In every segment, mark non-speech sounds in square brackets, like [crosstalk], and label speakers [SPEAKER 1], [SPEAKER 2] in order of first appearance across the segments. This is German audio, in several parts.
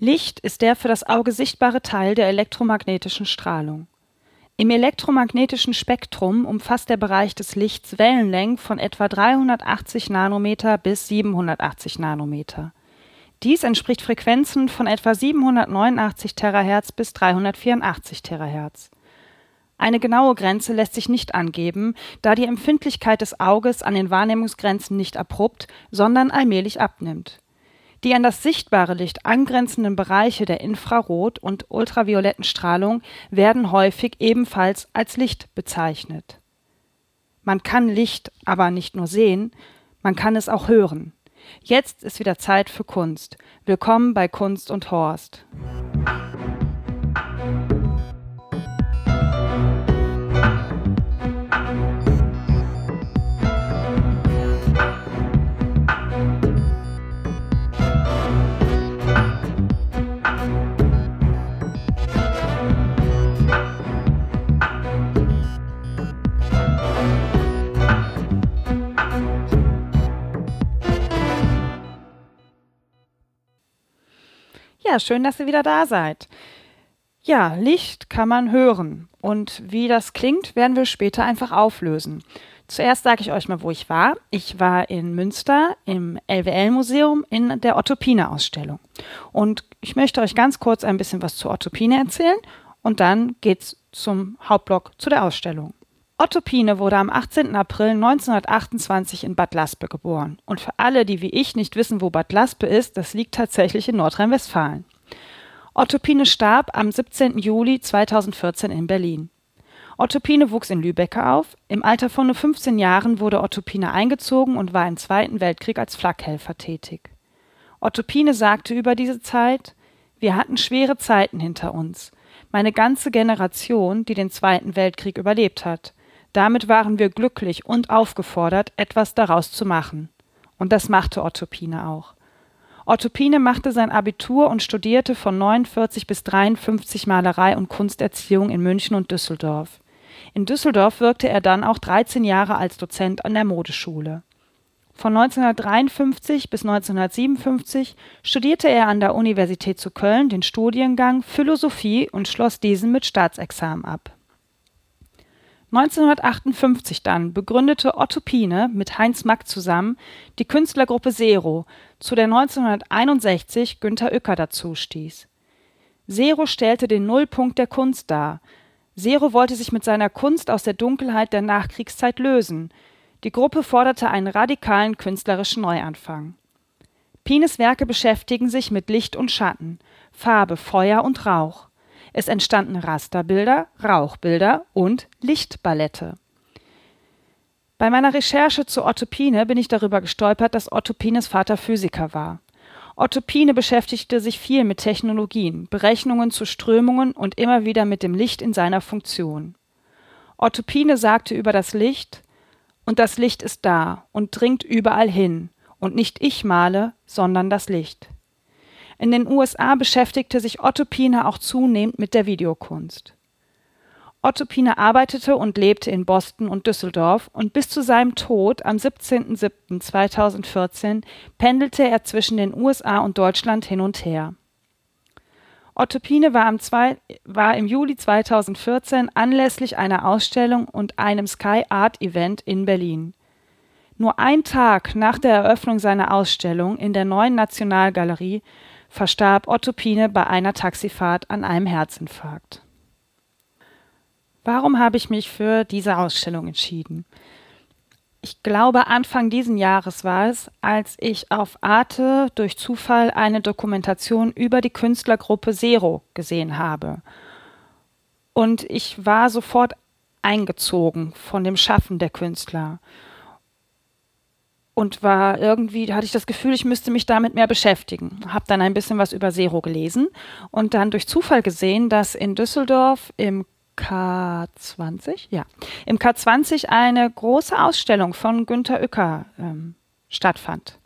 [SPEAKER 1] Licht ist der für das Auge sichtbare Teil der elektromagnetischen Strahlung. Im elektromagnetischen Spektrum umfasst der Bereich des Lichts Wellenlängen von etwa 380 Nanometer bis 780 Nanometer. Dies entspricht Frequenzen von etwa 789 Terahertz bis 384 Terahertz. Eine genaue Grenze lässt sich nicht angeben, da die Empfindlichkeit des Auges an den Wahrnehmungsgrenzen nicht abrupt, sondern allmählich abnimmt. Die an das sichtbare Licht angrenzenden Bereiche der Infrarot und ultravioletten Strahlung werden häufig ebenfalls als Licht bezeichnet. Man kann Licht aber nicht nur sehen, man kann es auch hören. Jetzt ist wieder Zeit für Kunst. Willkommen bei Kunst und Horst. Ja, schön, dass ihr wieder da seid. Ja, Licht kann man hören. Und wie das klingt, werden wir später einfach auflösen. Zuerst sage ich euch mal, wo ich war. Ich war in Münster im LWL-Museum in der Ottopine-Ausstellung. Und ich möchte euch ganz kurz ein bisschen was zur Ottopine erzählen und dann geht's zum Hauptblock zu der Ausstellung. Otto Pine wurde am 18. April 1928 in Bad Laspe geboren. Und für alle, die wie ich nicht wissen, wo Bad Laspe ist, das liegt tatsächlich in Nordrhein-Westfalen. Otto Pine starb am 17. Juli 2014 in Berlin. Otto Pine wuchs in Lübeck auf. Im Alter von nur 15 Jahren wurde Otto Pine eingezogen und war im Zweiten Weltkrieg als Flakhelfer tätig. Otto Pine sagte über diese Zeit, wir hatten schwere Zeiten hinter uns. Meine ganze Generation, die den Zweiten Weltkrieg überlebt hat. Damit waren wir glücklich und aufgefordert, etwas daraus zu machen. Und das machte Otto auch. Otto machte sein Abitur und studierte von 49 bis 53 Malerei und Kunsterziehung in München und Düsseldorf. In Düsseldorf wirkte er dann auch 13 Jahre als Dozent an der Modeschule. Von 1953 bis 1957 studierte er an der Universität zu Köln den Studiengang Philosophie und schloss diesen mit Staatsexamen ab 1958 dann begründete Otto Pine mit Heinz Mack zusammen die Künstlergruppe Sero, zu der 1961 Günter Uecker dazustieß. Sero stellte den Nullpunkt der Kunst dar. Sero wollte sich mit seiner Kunst aus der Dunkelheit der Nachkriegszeit lösen. Die Gruppe forderte einen radikalen künstlerischen Neuanfang. Pines Werke beschäftigen sich mit Licht und Schatten, Farbe, Feuer und Rauch. Es entstanden Rasterbilder, Rauchbilder und Lichtballette. Bei meiner Recherche zu Otto Pine bin ich darüber gestolpert, dass Otto Pines Vater Physiker war. Otto Pine beschäftigte sich viel mit Technologien, Berechnungen zu Strömungen und immer wieder mit dem Licht in seiner Funktion. Otto Pine sagte über das Licht, und das Licht ist da und dringt überall hin, und nicht ich male, sondern das Licht. In den USA beschäftigte sich Otto Pine auch zunehmend mit der Videokunst. Otto Pine arbeitete und lebte in Boston und Düsseldorf und bis zu seinem Tod am 17.07.2014 pendelte er zwischen den USA und Deutschland hin und her. Otto Pine war, war, im Juli 2014 anlässlich einer Ausstellung und einem Sky Art Event in Berlin. Nur ein Tag nach der Eröffnung seiner Ausstellung in der neuen Nationalgalerie verstarb Otto Pine bei einer Taxifahrt an einem Herzinfarkt. Warum habe ich mich für diese Ausstellung entschieden? Ich glaube, Anfang diesen Jahres war es, als ich auf Arte durch Zufall eine Dokumentation über die Künstlergruppe Zero gesehen habe. Und ich war sofort eingezogen von dem Schaffen der Künstler und war irgendwie, hatte ich das Gefühl, ich müsste mich damit mehr beschäftigen. Habe dann ein bisschen was über Zero gelesen und dann durch Zufall gesehen, dass in Düsseldorf im K20, ja, im K20 eine große Ausstellung von Günter Uecker ähm, stattfand.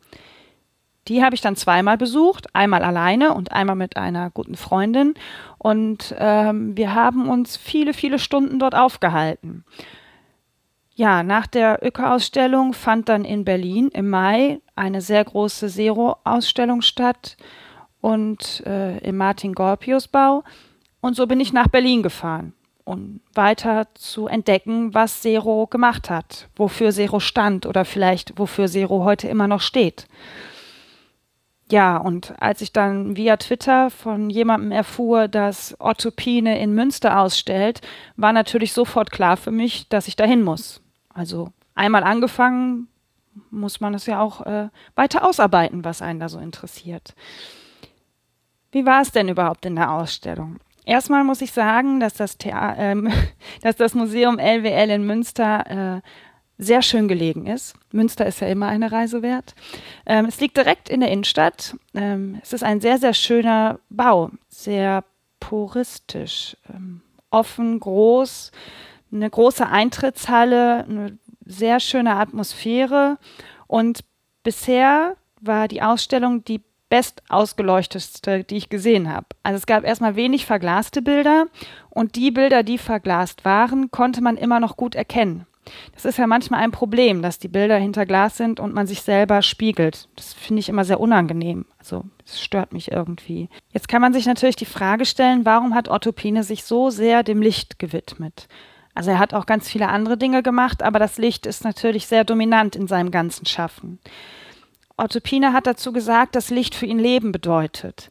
[SPEAKER 1] Die habe ich dann zweimal besucht, einmal alleine und einmal mit einer guten Freundin. Und ähm, wir haben uns viele, viele Stunden dort aufgehalten. Ja, nach der Öko-Ausstellung fand dann in Berlin im Mai eine sehr große Zero-Ausstellung statt. und äh, im Martin-Gorpius-Bau. Und so bin ich nach Berlin gefahren, um weiter zu entdecken, was Zero gemacht hat, wofür Zero stand oder vielleicht wofür Zero heute immer noch steht. Ja, und als ich dann via Twitter von jemandem erfuhr, dass Otto Pine in Münster ausstellt, war natürlich sofort klar für mich, dass ich dahin muss. Also einmal angefangen, muss man es ja auch äh, weiter ausarbeiten, was einen da so interessiert. Wie war es denn überhaupt in der Ausstellung? Erstmal muss ich sagen, dass das, Thea ähm, [laughs] dass das Museum LWL in Münster äh, sehr schön gelegen ist. Münster ist ja immer eine Reise wert. Ähm, es liegt direkt in der Innenstadt. Ähm, es ist ein sehr, sehr schöner Bau, sehr puristisch, ähm, offen, groß, eine große Eintrittshalle, eine sehr schöne Atmosphäre. Und bisher war die Ausstellung die best ausgeleuchtetste, die ich gesehen habe. Also es gab erstmal wenig verglaste Bilder und die Bilder, die verglast waren, konnte man immer noch gut erkennen. Das ist ja manchmal ein Problem, dass die Bilder hinter Glas sind und man sich selber spiegelt. Das finde ich immer sehr unangenehm. Also es stört mich irgendwie. Jetzt kann man sich natürlich die Frage stellen, warum hat Otto Pine sich so sehr dem Licht gewidmet? Also er hat auch ganz viele andere Dinge gemacht, aber das Licht ist natürlich sehr dominant in seinem ganzen Schaffen. Otto Pine hat dazu gesagt, dass Licht für ihn Leben bedeutet.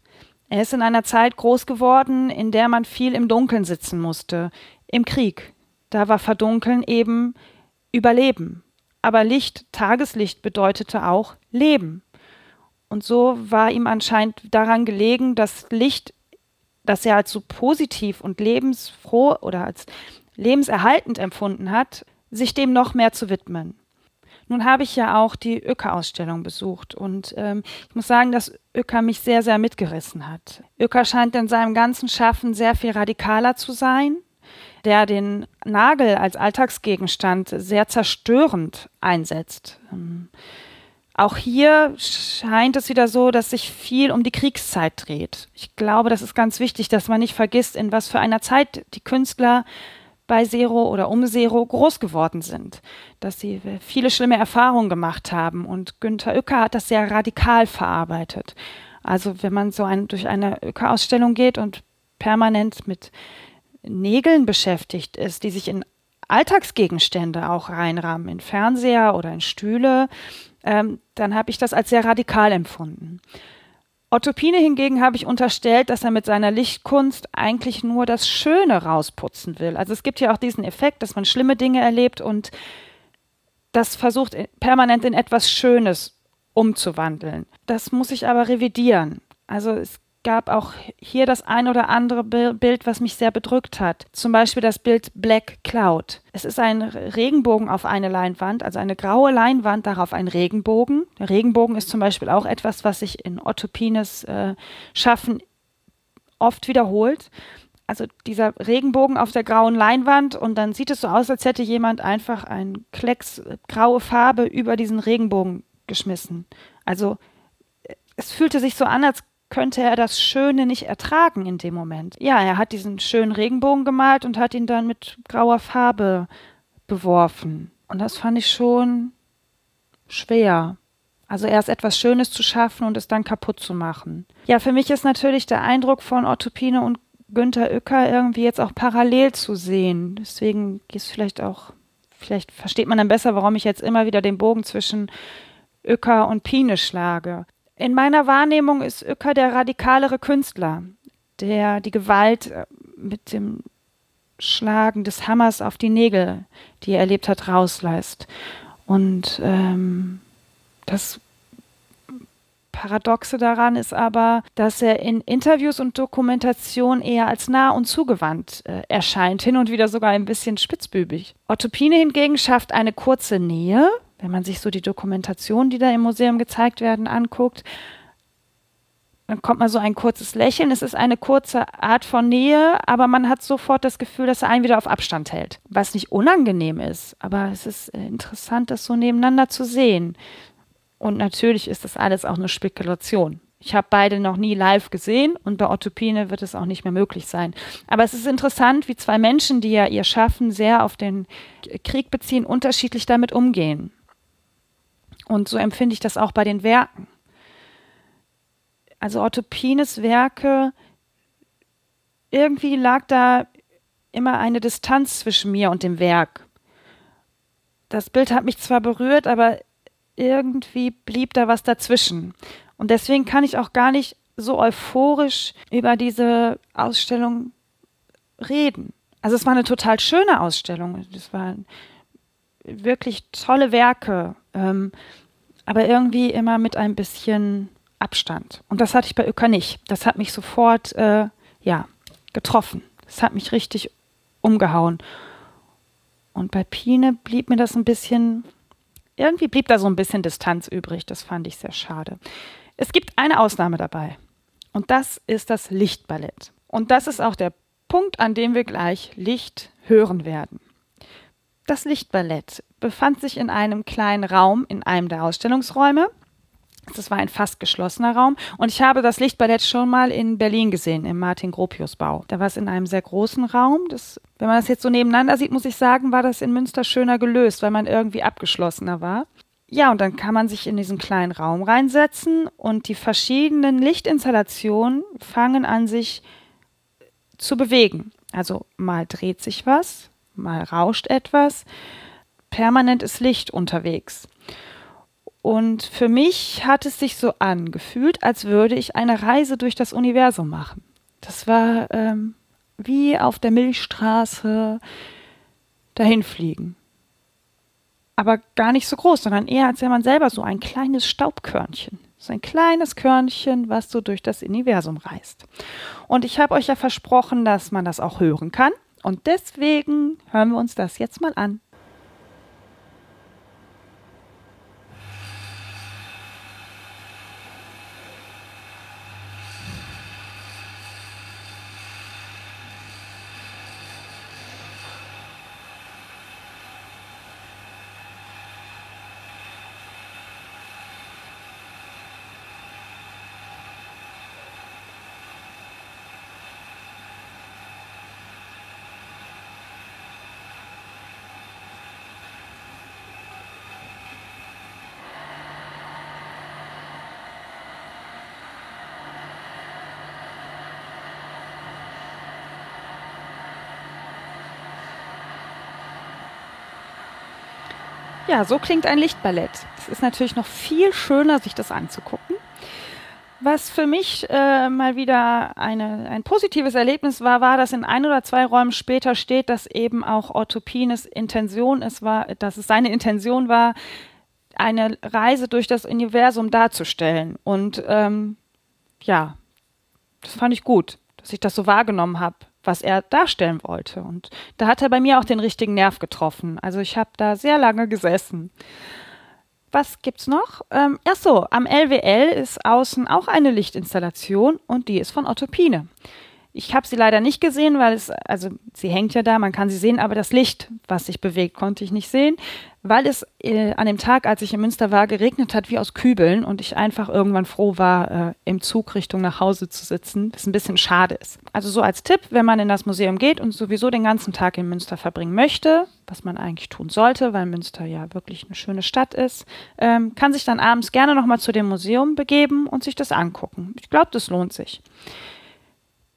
[SPEAKER 1] Er ist in einer Zeit groß geworden, in der man viel im Dunkeln sitzen musste, im Krieg, da war Verdunkeln eben Überleben. Aber Licht, Tageslicht bedeutete auch Leben. Und so war ihm anscheinend daran gelegen, das Licht, das er als so positiv und lebensfroh oder als lebenserhaltend empfunden hat, sich dem noch mehr zu widmen. Nun habe ich ja auch die Öcker-Ausstellung besucht und ähm, ich muss sagen, dass Öcker mich sehr, sehr mitgerissen hat. Öcker scheint in seinem ganzen Schaffen sehr viel radikaler zu sein, der den Nagel als Alltagsgegenstand sehr zerstörend einsetzt. Ähm, auch hier scheint es wieder so, dass sich viel um die Kriegszeit dreht. Ich glaube, das ist ganz wichtig, dass man nicht vergisst, in was für einer Zeit die Künstler bei Zero oder um Zero groß geworden sind, dass sie viele schlimme Erfahrungen gemacht haben. Und Günter Uecker hat das sehr radikal verarbeitet. Also wenn man so ein, durch eine Uecker-Ausstellung geht und permanent mit Nägeln beschäftigt ist, die sich in Alltagsgegenstände auch reinrahmen, in Fernseher oder in Stühle, ähm, dann habe ich das als sehr radikal empfunden. Otto Pine hingegen habe ich unterstellt, dass er mit seiner Lichtkunst eigentlich nur das Schöne rausputzen will. Also es gibt ja auch diesen Effekt, dass man schlimme Dinge erlebt und das versucht permanent in etwas Schönes umzuwandeln. Das muss ich aber revidieren. Also es gab auch hier das ein oder andere Bild, was mich sehr bedrückt hat. Zum Beispiel das Bild Black Cloud. Es ist ein Regenbogen auf eine Leinwand, also eine graue Leinwand, darauf ein Regenbogen. Der Regenbogen ist zum Beispiel auch etwas, was sich in Otto Pines äh, Schaffen oft wiederholt. Also dieser Regenbogen auf der grauen Leinwand und dann sieht es so aus, als hätte jemand einfach ein Klecks graue Farbe über diesen Regenbogen geschmissen. Also äh, es fühlte sich so an, als könnte er das Schöne nicht ertragen in dem Moment. Ja, er hat diesen schönen Regenbogen gemalt und hat ihn dann mit grauer Farbe beworfen. Und das fand ich schon schwer. Also erst etwas Schönes zu schaffen und es dann kaputt zu machen. Ja, für mich ist natürlich der Eindruck von Otto Pine und Günter Uecker irgendwie jetzt auch parallel zu sehen. Deswegen ist vielleicht auch, vielleicht versteht man dann besser, warum ich jetzt immer wieder den Bogen zwischen Uecker und Pine schlage. In meiner Wahrnehmung ist Uecker der radikalere Künstler, der die Gewalt äh, mit dem Schlagen des Hammers auf die Nägel, die er erlebt hat, rauslässt. Und ähm, das Paradoxe daran ist aber, dass er in Interviews und Dokumentation eher als nah und zugewandt äh, erscheint, hin und wieder sogar ein bisschen spitzbübig. Otto Pine hingegen schafft eine kurze Nähe, wenn man sich so die Dokumentationen, die da im Museum gezeigt werden, anguckt, dann kommt mal so ein kurzes Lächeln. Es ist eine kurze Art von Nähe, aber man hat sofort das Gefühl, dass er einen wieder auf Abstand hält. Was nicht unangenehm ist, aber es ist äh, interessant, das so nebeneinander zu sehen. Und natürlich ist das alles auch nur Spekulation. Ich habe beide noch nie live gesehen und bei Otto wird es auch nicht mehr möglich sein. Aber es ist interessant, wie zwei Menschen, die ja ihr Schaffen sehr auf den Krieg beziehen, unterschiedlich damit umgehen. Und so empfinde ich das auch bei den Werken. Also Otto Pines Werke, irgendwie lag da immer eine Distanz zwischen mir und dem Werk. Das Bild hat mich zwar berührt, aber irgendwie blieb da was dazwischen. Und deswegen kann ich auch gar nicht so euphorisch über diese Ausstellung reden. Also es war eine total schöne Ausstellung. Es waren wirklich tolle Werke, ähm, aber irgendwie immer mit ein bisschen Abstand. Und das hatte ich bei Öka nicht. Das hat mich sofort, äh, ja, getroffen. Das hat mich richtig umgehauen. Und bei Pine blieb mir das ein bisschen, irgendwie blieb da so ein bisschen Distanz übrig. Das fand ich sehr schade. Es gibt eine Ausnahme dabei. Und das ist das Lichtballett. Und das ist auch der Punkt, an dem wir gleich Licht hören werden. Das Lichtballett befand sich in einem kleinen Raum in einem der Ausstellungsräume. Das war ein fast geschlossener Raum. Und ich habe das Lichtballett schon mal in Berlin gesehen, im Martin-Gropius-Bau. Da war es in einem sehr großen Raum. Das, wenn man das jetzt so nebeneinander sieht, muss ich sagen, war das in Münster schöner gelöst, weil man irgendwie abgeschlossener war. Ja, und dann kann man sich in diesen kleinen Raum reinsetzen und die verschiedenen Lichtinstallationen fangen an, sich zu bewegen. Also mal dreht sich was, mal rauscht etwas. Permanent ist Licht unterwegs. Und für mich hat es sich so angefühlt, als würde ich eine Reise durch das Universum machen. Das war ähm, wie auf der Milchstraße dahin fliegen. Aber gar nicht so groß, sondern eher, als wäre man selber so ein kleines Staubkörnchen. So ein kleines Körnchen, was so durch das Universum reist. Und ich habe euch ja versprochen, dass man das auch hören kann. Und deswegen hören wir uns das jetzt mal an. Ja, so klingt ein Lichtballett. Es ist natürlich noch viel schöner, sich das anzugucken. Was für mich äh, mal wieder eine, ein positives Erlebnis war, war, dass in ein oder zwei Räumen später steht, dass eben auch Otto Intention es war, dass es seine Intention war, eine Reise durch das Universum darzustellen. Und ähm, ja, das fand ich gut, dass ich das so wahrgenommen habe was er darstellen wollte. Und da hat er bei mir auch den richtigen Nerv getroffen. Also ich habe da sehr lange gesessen. Was gibt's noch? Ähm, ach so, am LWL ist außen auch eine Lichtinstallation und die ist von Otto Pine. Ich habe sie leider nicht gesehen, weil es, also sie hängt ja da, man kann sie sehen, aber das Licht, was sich bewegt, konnte ich nicht sehen, weil es äh, an dem Tag, als ich in Münster war, geregnet hat wie aus Kübeln und ich einfach irgendwann froh war, äh, im Zug Richtung nach Hause zu sitzen, was ein bisschen schade ist. Also so als Tipp, wenn man in das Museum geht und sowieso den ganzen Tag in Münster verbringen möchte, was man eigentlich tun sollte, weil Münster ja wirklich eine schöne Stadt ist, ähm, kann sich dann abends gerne nochmal zu dem Museum begeben und sich das angucken. Ich glaube, das lohnt sich.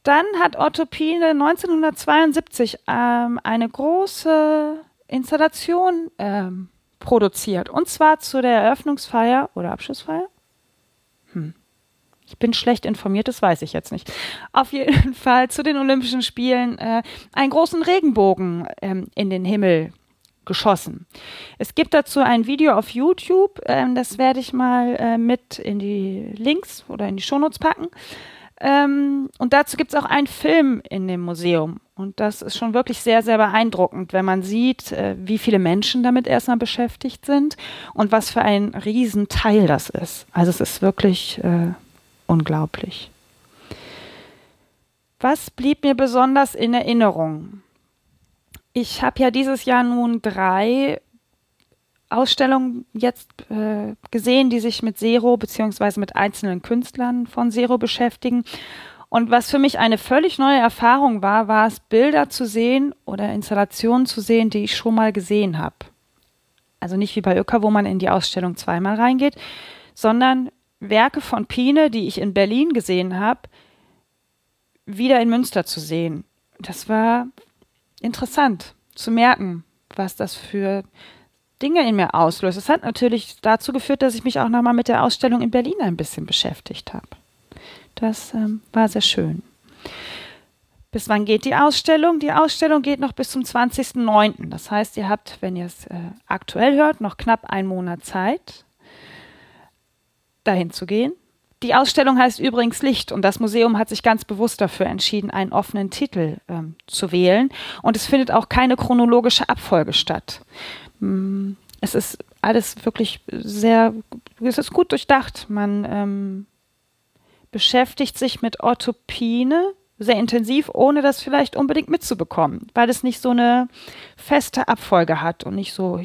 [SPEAKER 1] Dann hat Otto Pine 1972 ähm, eine große Installation ähm, produziert. Und zwar zu der Eröffnungsfeier oder Abschlussfeier. Hm. Ich bin schlecht informiert, das weiß ich jetzt nicht. Auf jeden [laughs] Fall zu den Olympischen Spielen äh, einen großen Regenbogen ähm, in den Himmel geschossen. Es gibt dazu ein Video auf YouTube, ähm, das werde ich mal äh, mit in die Links oder in die Shownotes packen. Ähm, und dazu gibt es auch einen Film in dem Museum. Und das ist schon wirklich sehr, sehr beeindruckend, wenn man sieht, äh, wie viele Menschen damit erstmal beschäftigt sind und was für ein Riesenteil das ist. Also es ist wirklich äh, unglaublich. Was blieb mir besonders in Erinnerung? Ich habe ja dieses Jahr nun drei Ausstellungen jetzt äh, gesehen, die sich mit Zero beziehungsweise mit einzelnen Künstlern von Zero beschäftigen. Und was für mich eine völlig neue Erfahrung war, war es, Bilder zu sehen oder Installationen zu sehen, die ich schon mal gesehen habe. Also nicht wie bei Öcker, wo man in die Ausstellung zweimal reingeht, sondern Werke von Pine, die ich in Berlin gesehen habe, wieder in Münster zu sehen. Das war interessant zu merken, was das für Dinge in mir auslöst. Es hat natürlich dazu geführt, dass ich mich auch nochmal mit der Ausstellung in Berlin ein bisschen beschäftigt habe. Das ähm, war sehr schön. Bis wann geht die Ausstellung? Die Ausstellung geht noch bis zum 20.09. Das heißt, ihr habt, wenn ihr es äh, aktuell hört, noch knapp einen Monat Zeit, dahin zu gehen. Die Ausstellung heißt übrigens Licht und das Museum hat sich ganz bewusst dafür entschieden, einen offenen Titel ähm, zu wählen. Und es findet auch keine chronologische Abfolge statt. Es ist alles wirklich sehr, es ist gut durchdacht. Man ähm, beschäftigt sich mit Orthopine sehr intensiv, ohne das vielleicht unbedingt mitzubekommen, weil es nicht so eine feste Abfolge hat und nicht so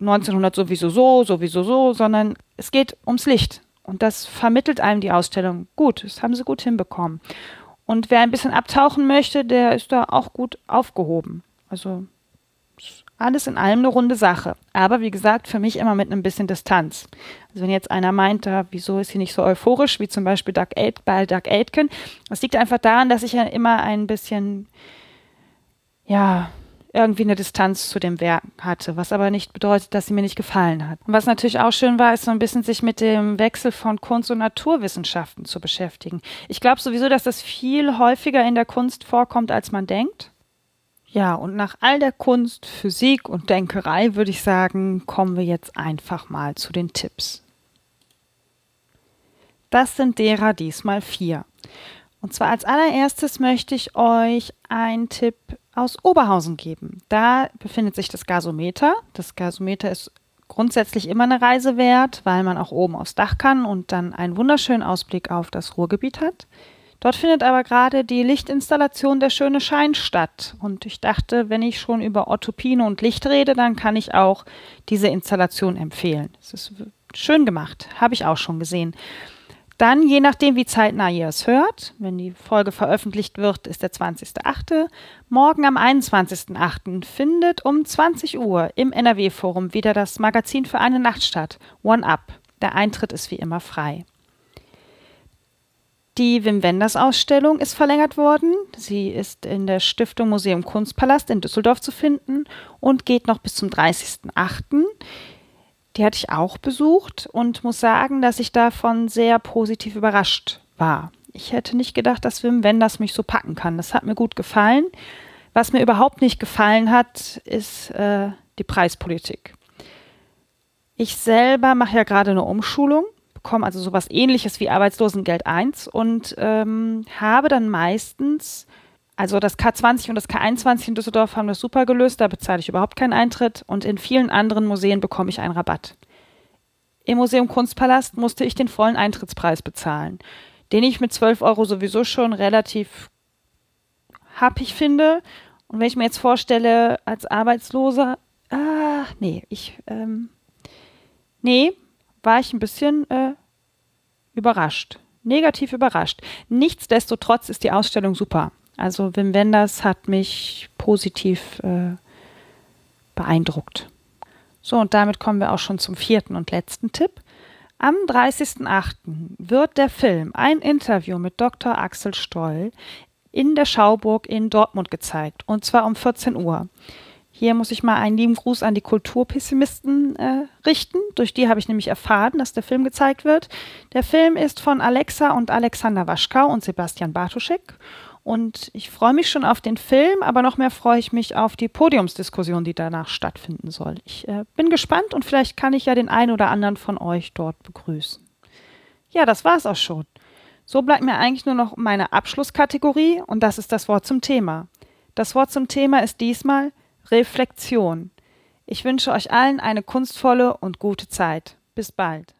[SPEAKER 1] 1900 sowieso so, sowieso so, sondern es geht ums Licht. Und das vermittelt einem die Ausstellung gut. Das haben sie gut hinbekommen. Und wer ein bisschen abtauchen möchte, der ist da auch gut aufgehoben. Also alles in allem eine runde Sache. Aber wie gesagt, für mich immer mit einem bisschen Distanz. Also wenn jetzt einer meint, da, wieso ist sie nicht so euphorisch, wie zum Beispiel Doug Aid, bei Doug Aitken, das liegt einfach daran, dass ich ja immer ein bisschen, ja, irgendwie eine Distanz zu dem Werk hatte, was aber nicht bedeutet, dass sie mir nicht gefallen hat. Und was natürlich auch schön war, ist so ein bisschen sich mit dem Wechsel von Kunst und Naturwissenschaften zu beschäftigen. Ich glaube sowieso, dass das viel häufiger in der Kunst vorkommt, als man denkt. Ja, und nach all der Kunst, Physik und Denkerei würde ich sagen, kommen wir jetzt einfach mal zu den Tipps. Das sind derer diesmal vier. Und zwar als allererstes möchte ich euch einen Tipp aus Oberhausen geben. Da befindet sich das Gasometer. Das Gasometer ist grundsätzlich immer eine Reise wert, weil man auch oben aufs Dach kann und dann einen wunderschönen Ausblick auf das Ruhrgebiet hat. Dort findet aber gerade die Lichtinstallation Der schöne Schein statt. Und ich dachte, wenn ich schon über Orthopine und Licht rede, dann kann ich auch diese Installation empfehlen. Es ist schön gemacht, habe ich auch schon gesehen. Dann, je nachdem, wie zeitnah ihr es hört, wenn die Folge veröffentlicht wird, ist der 20.8. Morgen am 21.8. findet um 20 Uhr im NRW-Forum wieder das Magazin für eine Nacht statt, One Up. Der Eintritt ist wie immer frei. Die Wim Wenders Ausstellung ist verlängert worden. Sie ist in der Stiftung Museum Kunstpalast in Düsseldorf zu finden und geht noch bis zum 30.08. Die hatte ich auch besucht und muss sagen, dass ich davon sehr positiv überrascht war. Ich hätte nicht gedacht, dass Wim Wenders mich so packen kann. Das hat mir gut gefallen. Was mir überhaupt nicht gefallen hat, ist äh, die Preispolitik. Ich selber mache ja gerade eine Umschulung bekomme also sowas ähnliches wie Arbeitslosengeld 1 und ähm, habe dann meistens, also das K20 und das K21 in Düsseldorf haben das super gelöst, da bezahle ich überhaupt keinen Eintritt und in vielen anderen Museen bekomme ich einen Rabatt. Im Museum Kunstpalast musste ich den vollen Eintrittspreis bezahlen, den ich mit 12 Euro sowieso schon relativ happig finde. Und wenn ich mir jetzt vorstelle, als Arbeitsloser, ah, nee, ich, ähm, nee, war ich ein bisschen äh, überrascht. Negativ überrascht. Nichtsdestotrotz ist die Ausstellung super. Also Wim Wenders hat mich positiv äh, beeindruckt. So, und damit kommen wir auch schon zum vierten und letzten Tipp. Am 30.08. wird der Film Ein Interview mit Dr. Axel Stoll in der Schauburg in Dortmund gezeigt. Und zwar um 14 Uhr. Hier muss ich mal einen lieben Gruß an die Kulturpessimisten äh, richten. Durch die habe ich nämlich erfahren, dass der Film gezeigt wird. Der Film ist von Alexa und Alexander Waschkau und Sebastian Bartuschek. Und ich freue mich schon auf den Film, aber noch mehr freue ich mich auf die Podiumsdiskussion, die danach stattfinden soll. Ich äh, bin gespannt und vielleicht kann ich ja den einen oder anderen von euch dort begrüßen. Ja, das war es auch schon. So bleibt mir eigentlich nur noch meine Abschlusskategorie und das ist das Wort zum Thema. Das Wort zum Thema ist diesmal Reflexion. Ich wünsche euch allen eine kunstvolle und gute Zeit. Bis bald.